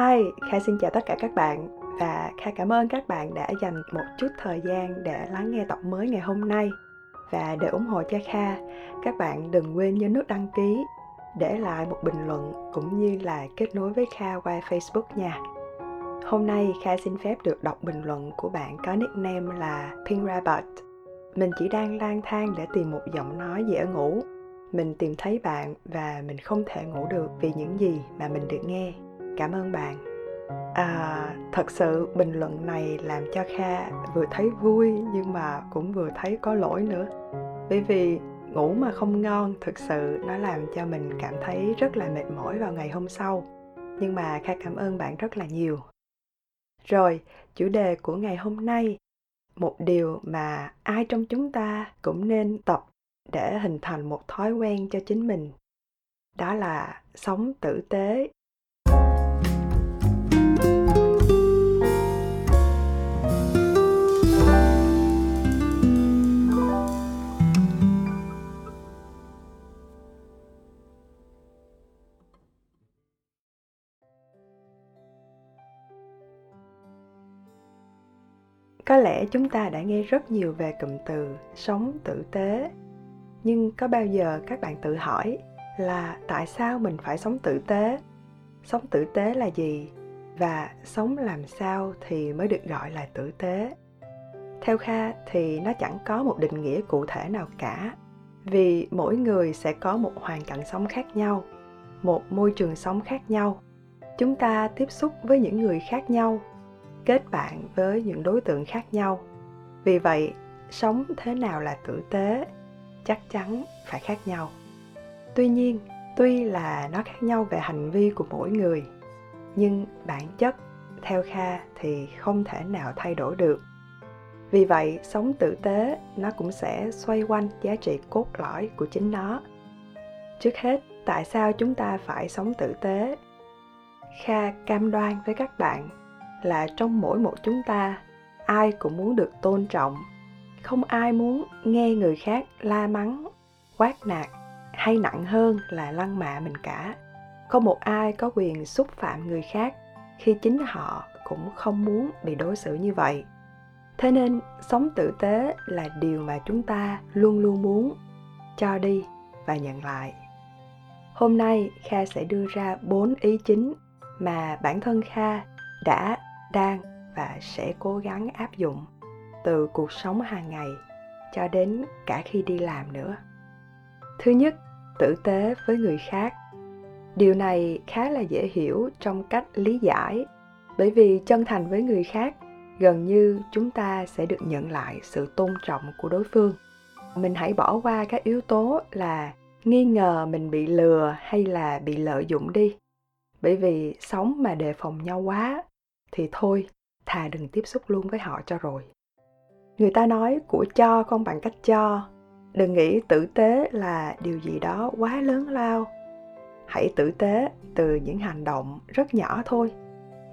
Hi, Kha xin chào tất cả các bạn và Kha cảm ơn các bạn đã dành một chút thời gian để lắng nghe tập mới ngày hôm nay. Và để ủng hộ cho Kha, các bạn đừng quên nhấn nút đăng ký, để lại một bình luận cũng như là kết nối với Kha qua Facebook nha. Hôm nay Kha xin phép được đọc bình luận của bạn có nickname là Pink Rabbit. Mình chỉ đang lang thang để tìm một giọng nói dễ ngủ. Mình tìm thấy bạn và mình không thể ngủ được vì những gì mà mình được nghe cảm ơn bạn. À, thật sự bình luận này làm cho kha vừa thấy vui nhưng mà cũng vừa thấy có lỗi nữa. Bởi vì ngủ mà không ngon thực sự nó làm cho mình cảm thấy rất là mệt mỏi vào ngày hôm sau. Nhưng mà kha cảm ơn bạn rất là nhiều. Rồi chủ đề của ngày hôm nay một điều mà ai trong chúng ta cũng nên tập để hình thành một thói quen cho chính mình. Đó là sống tử tế. Có lẽ chúng ta đã nghe rất nhiều về cụm từ sống tử tế. Nhưng có bao giờ các bạn tự hỏi là tại sao mình phải sống tử tế? Sống tử tế là gì? Và sống làm sao thì mới được gọi là tử tế? Theo kha thì nó chẳng có một định nghĩa cụ thể nào cả, vì mỗi người sẽ có một hoàn cảnh sống khác nhau, một môi trường sống khác nhau. Chúng ta tiếp xúc với những người khác nhau kết bạn với những đối tượng khác nhau. Vì vậy, sống thế nào là tử tế chắc chắn phải khác nhau. Tuy nhiên, tuy là nó khác nhau về hành vi của mỗi người, nhưng bản chất, theo kha thì không thể nào thay đổi được. Vì vậy, sống tử tế nó cũng sẽ xoay quanh giá trị cốt lõi của chính nó. Trước hết, tại sao chúng ta phải sống tử tế? Kha cam đoan với các bạn là trong mỗi một chúng ta, ai cũng muốn được tôn trọng. Không ai muốn nghe người khác la mắng, quát nạt hay nặng hơn là lăng mạ mình cả. Không một ai có quyền xúc phạm người khác khi chính họ cũng không muốn bị đối xử như vậy. Thế nên sống tử tế là điều mà chúng ta luôn luôn muốn. Cho đi và nhận lại. Hôm nay kha sẽ đưa ra bốn ý chính mà bản thân kha đã đang và sẽ cố gắng áp dụng từ cuộc sống hàng ngày cho đến cả khi đi làm nữa. Thứ nhất, tử tế với người khác. Điều này khá là dễ hiểu trong cách lý giải, bởi vì chân thành với người khác gần như chúng ta sẽ được nhận lại sự tôn trọng của đối phương. Mình hãy bỏ qua các yếu tố là nghi ngờ mình bị lừa hay là bị lợi dụng đi, bởi vì sống mà đề phòng nhau quá thì thôi, thà đừng tiếp xúc luôn với họ cho rồi. Người ta nói của cho không bằng cách cho. Đừng nghĩ tử tế là điều gì đó quá lớn lao. Hãy tử tế từ những hành động rất nhỏ thôi.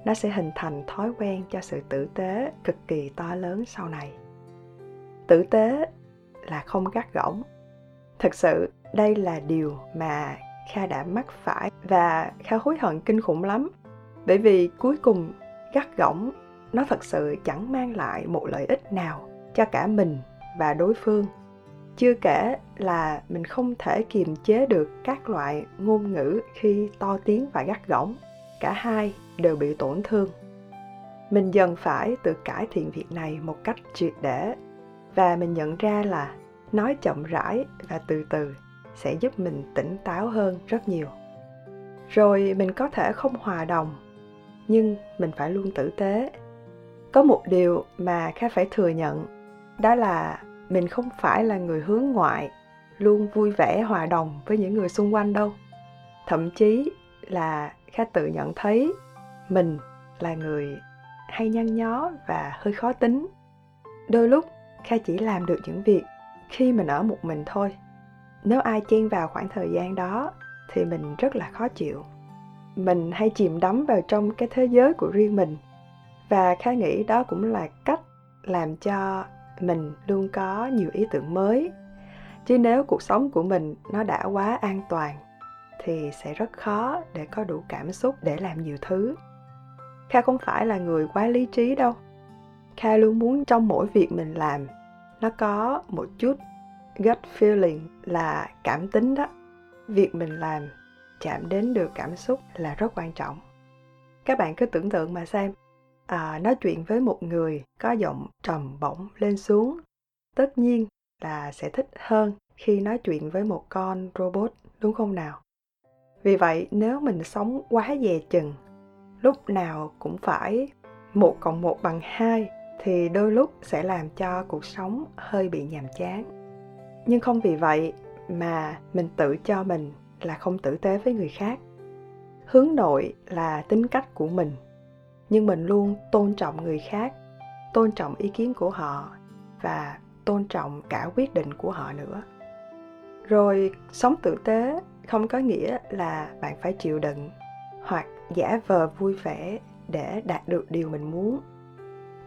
Nó sẽ hình thành thói quen cho sự tử tế cực kỳ to lớn sau này. Tử tế là không gắt gỏng. Thực sự, đây là điều mà kha đã mắc phải và kha hối hận kinh khủng lắm. Bởi vì cuối cùng gắt gỏng, nó thật sự chẳng mang lại một lợi ích nào cho cả mình và đối phương. Chưa kể là mình không thể kiềm chế được các loại ngôn ngữ khi to tiếng và gắt gỏng, cả hai đều bị tổn thương. Mình dần phải tự cải thiện việc này một cách triệt để và mình nhận ra là nói chậm rãi và từ từ sẽ giúp mình tỉnh táo hơn rất nhiều. Rồi mình có thể không hòa đồng nhưng mình phải luôn tử tế. Có một điều mà kha phải thừa nhận, đó là mình không phải là người hướng ngoại, luôn vui vẻ hòa đồng với những người xung quanh đâu. Thậm chí là kha tự nhận thấy mình là người hay nhăn nhó và hơi khó tính. Đôi lúc, kha chỉ làm được những việc khi mình ở một mình thôi. Nếu ai chen vào khoảng thời gian đó, thì mình rất là khó chịu mình hay chìm đắm vào trong cái thế giới của riêng mình. Và kha nghĩ đó cũng là cách làm cho mình luôn có nhiều ý tưởng mới. Chứ nếu cuộc sống của mình nó đã quá an toàn, thì sẽ rất khó để có đủ cảm xúc để làm nhiều thứ. Kha không phải là người quá lý trí đâu. Kha luôn muốn trong mỗi việc mình làm, nó có một chút gut feeling là cảm tính đó. Việc mình làm chạm đến được cảm xúc là rất quan trọng. Các bạn cứ tưởng tượng mà xem à, nói chuyện với một người có giọng trầm bổng lên xuống tất nhiên là sẽ thích hơn khi nói chuyện với một con robot đúng không nào? Vì vậy nếu mình sống quá dè chừng lúc nào cũng phải một cộng một bằng hai thì đôi lúc sẽ làm cho cuộc sống hơi bị nhàm chán. Nhưng không vì vậy mà mình tự cho mình là không tử tế với người khác. Hướng nội là tính cách của mình, nhưng mình luôn tôn trọng người khác, tôn trọng ý kiến của họ và tôn trọng cả quyết định của họ nữa. Rồi, sống tử tế không có nghĩa là bạn phải chịu đựng hoặc giả vờ vui vẻ để đạt được điều mình muốn.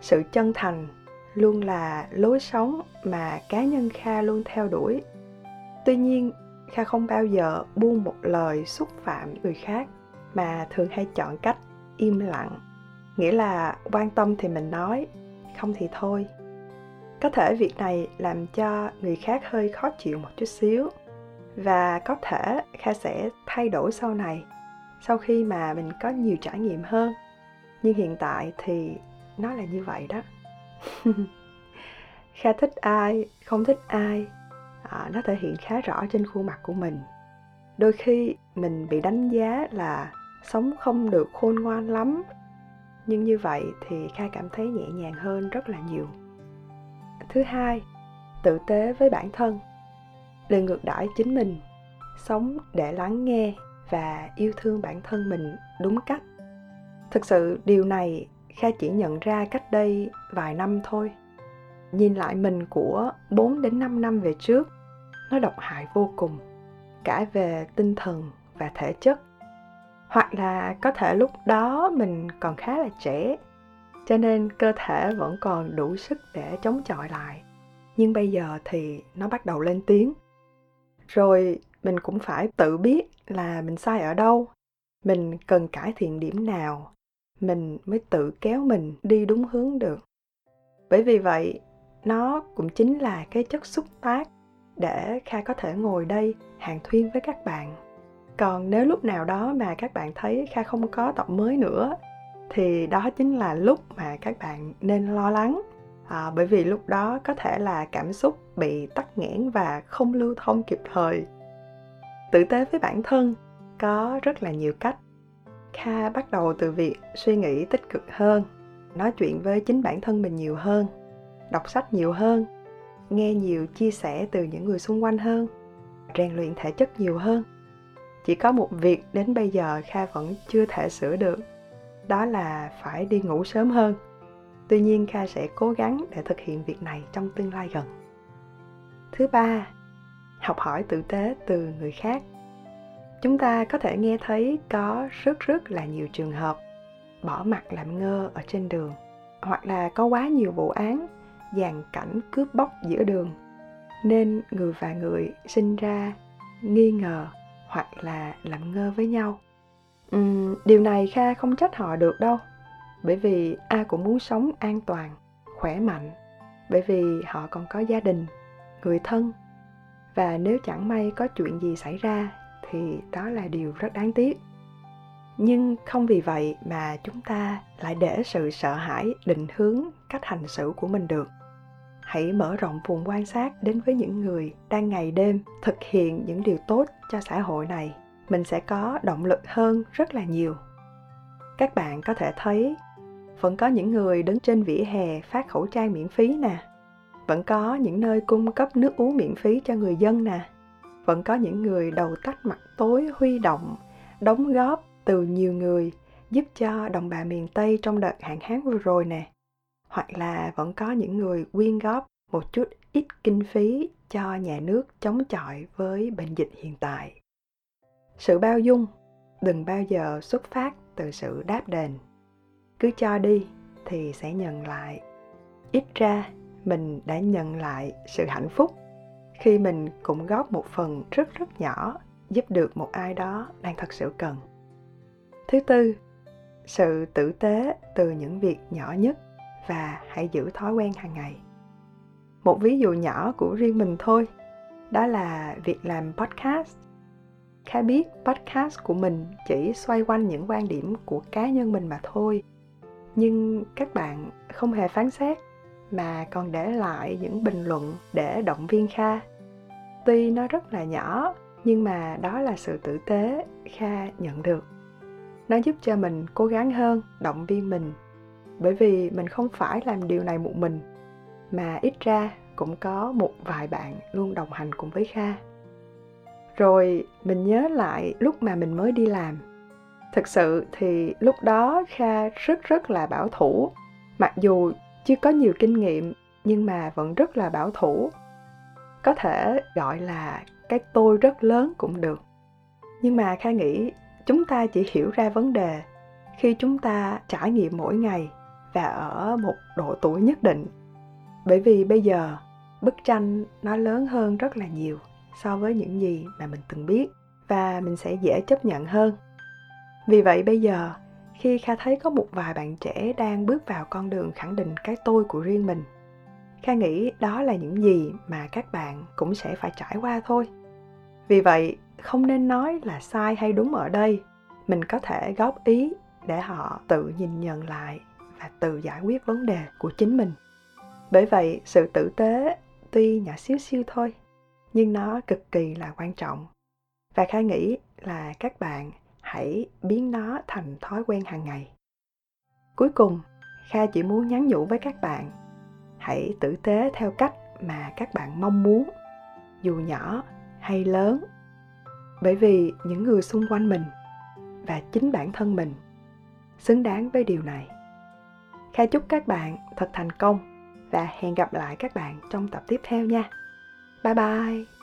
Sự chân thành luôn là lối sống mà cá nhân kha luôn theo đuổi. Tuy nhiên kha không bao giờ buông một lời xúc phạm người khác, mà thường hay chọn cách im lặng. Nghĩa là quan tâm thì mình nói, không thì thôi. Có thể việc này làm cho người khác hơi khó chịu một chút xíu. Và có thể kha sẽ thay đổi sau này, sau khi mà mình có nhiều trải nghiệm hơn. Nhưng hiện tại thì nó là như vậy đó. Kha thích ai, không thích ai à, nó thể hiện khá rõ trên khuôn mặt của mình. Đôi khi mình bị đánh giá là sống không được khôn ngoan lắm nhưng như vậy thì kha cảm thấy nhẹ nhàng hơn rất là nhiều. Thứ hai tử tế với bản thân. Đừng ngược đãi chính mình sống để lắng nghe và yêu thương bản thân mình đúng cách. Thực sự điều này kha chỉ nhận ra cách đây vài năm thôi. Nhìn lại mình của 4 đến 5 năm về trước nó độc hại vô cùng, cả về tinh thần và thể chất. Hoặc là có thể lúc đó mình còn khá là trẻ, cho nên cơ thể vẫn còn đủ sức để chống chọi lại. Nhưng bây giờ thì nó bắt đầu lên tiếng. Rồi mình cũng phải tự biết là mình sai ở đâu. Mình cần cải thiện điểm nào, mình mới tự kéo mình đi đúng hướng được. Bởi vì vậy, nó cũng chính là cái chất xúc tác để kha có thể ngồi đây hàng thuyên với các bạn. Còn nếu lúc nào đó mà các bạn thấy kha không có tập mới nữa thì đó chính là lúc mà các bạn nên lo lắng. À, bởi vì lúc đó có thể là cảm xúc bị tắc nghẽn và không lưu thông kịp thời. Tử tế với bản thân có rất là nhiều cách. Kha bắt đầu từ việc suy nghĩ tích cực hơn nói chuyện với chính bản thân mình nhiều hơn đọc sách nhiều hơn nghe nhiều chia sẻ từ những người xung quanh hơn, rèn luyện thể chất nhiều hơn. Chỉ có một việc đến bây giờ kha vẫn chưa thể sửa được, đó là phải đi ngủ sớm hơn. Tuy nhiên kha sẽ cố gắng để thực hiện việc này trong tương lai gần. Thứ ba, học hỏi tử tế từ người khác. Chúng ta có thể nghe thấy có rất rất là nhiều trường hợp bỏ mặt làm ngơ ở trên đường, hoặc là có quá nhiều vụ án dàn cảnh cướp bóc giữa đường nên người và người sinh ra nghi ngờ hoặc là làm ngơ với nhau. Uhm, điều này kha không trách họ được đâu bởi vì ai cũng muốn sống an toàn khỏe mạnh bởi vì họ còn có gia đình người thân. Và nếu chẳng may có chuyện gì xảy ra thì đó là điều rất đáng tiếc. Nhưng không vì vậy mà chúng ta lại để sự sợ hãi định hướng cách hành xử của mình được hãy mở rộng vùng quan sát đến với những người đang ngày đêm thực hiện những điều tốt cho xã hội này. Mình sẽ có động lực hơn rất là nhiều. Các bạn có thể thấy, vẫn có những người đứng trên vỉa hè phát khẩu trang miễn phí nè. Vẫn có những nơi cung cấp nước uống miễn phí cho người dân nè. Vẫn có những người đầu tách mặt tối huy động, đóng góp từ nhiều người, giúp cho đồng bào miền tây trong đợt hạn hán vừa rồi nè hoặc là vẫn có những người quyên góp một chút ít kinh phí cho nhà nước chống chọi với bệnh dịch hiện tại. Sự bao dung, đừng bao giờ xuất phát từ sự đáp đền. Cứ cho đi thì sẽ nhận lại. Ít ra, mình đã nhận lại sự hạnh phúc khi mình cũng góp một phần rất rất nhỏ giúp được một ai đó đang thật sự cần. Thứ tư, sự tử tế từ những việc nhỏ nhất và hãy giữ thói quen hàng ngày. Một ví dụ nhỏ của riêng mình thôi, đó là việc làm podcast. Khá biết podcast của mình chỉ xoay quanh những quan điểm của cá nhân mình mà thôi. Nhưng các bạn không hề phán xét, mà còn để lại những bình luận để động viên kha. Tuy nó rất là nhỏ, nhưng mà đó là sự tử tế kha nhận được. Nó giúp cho mình cố gắng hơn, động viên mình bởi vì mình không phải làm điều này một mình, mà ít ra cũng có một vài bạn luôn đồng hành cùng với kha. Rồi mình nhớ lại lúc mà mình mới đi làm. Thực sự thì lúc đó kha rất rất là bảo thủ. Mặc dù chưa có nhiều kinh nghiệm, nhưng mà vẫn rất là bảo thủ. Có thể gọi là cái tôi rất lớn cũng được. Nhưng mà kha nghĩ chúng ta chỉ hiểu ra vấn đề khi chúng ta trải nghiệm mỗi ngày và ở một độ tuổi nhất định. Bởi vì bây giờ, bức tranh nó lớn hơn rất là nhiều so với những gì mà mình từng biết và mình sẽ dễ chấp nhận hơn. Vì vậy bây giờ, khi kha thấy có một vài bạn trẻ đang bước vào con đường khẳng định cái tôi của riêng mình, kha nghĩ đó là những gì mà các bạn cũng sẽ phải trải qua thôi. Vì vậy, không nên nói là sai hay đúng ở đây. Mình có thể góp ý để họ tự nhìn nhận lại và tự giải quyết vấn đề của chính mình. Bởi vậy, sự tử tế tuy nhỏ xíu xíu thôi, nhưng nó cực kỳ là quan trọng. Và khai nghĩ là các bạn hãy biến nó thành thói quen hàng ngày. Cuối cùng, kha chỉ muốn nhắn nhủ với các bạn, hãy tử tế theo cách mà các bạn mong muốn, dù nhỏ hay lớn. Bởi vì những người xung quanh mình và chính bản thân mình xứng đáng với điều này kha chúc các bạn thật thành công và hẹn gặp lại các bạn trong tập tiếp theo nha. Bye bye.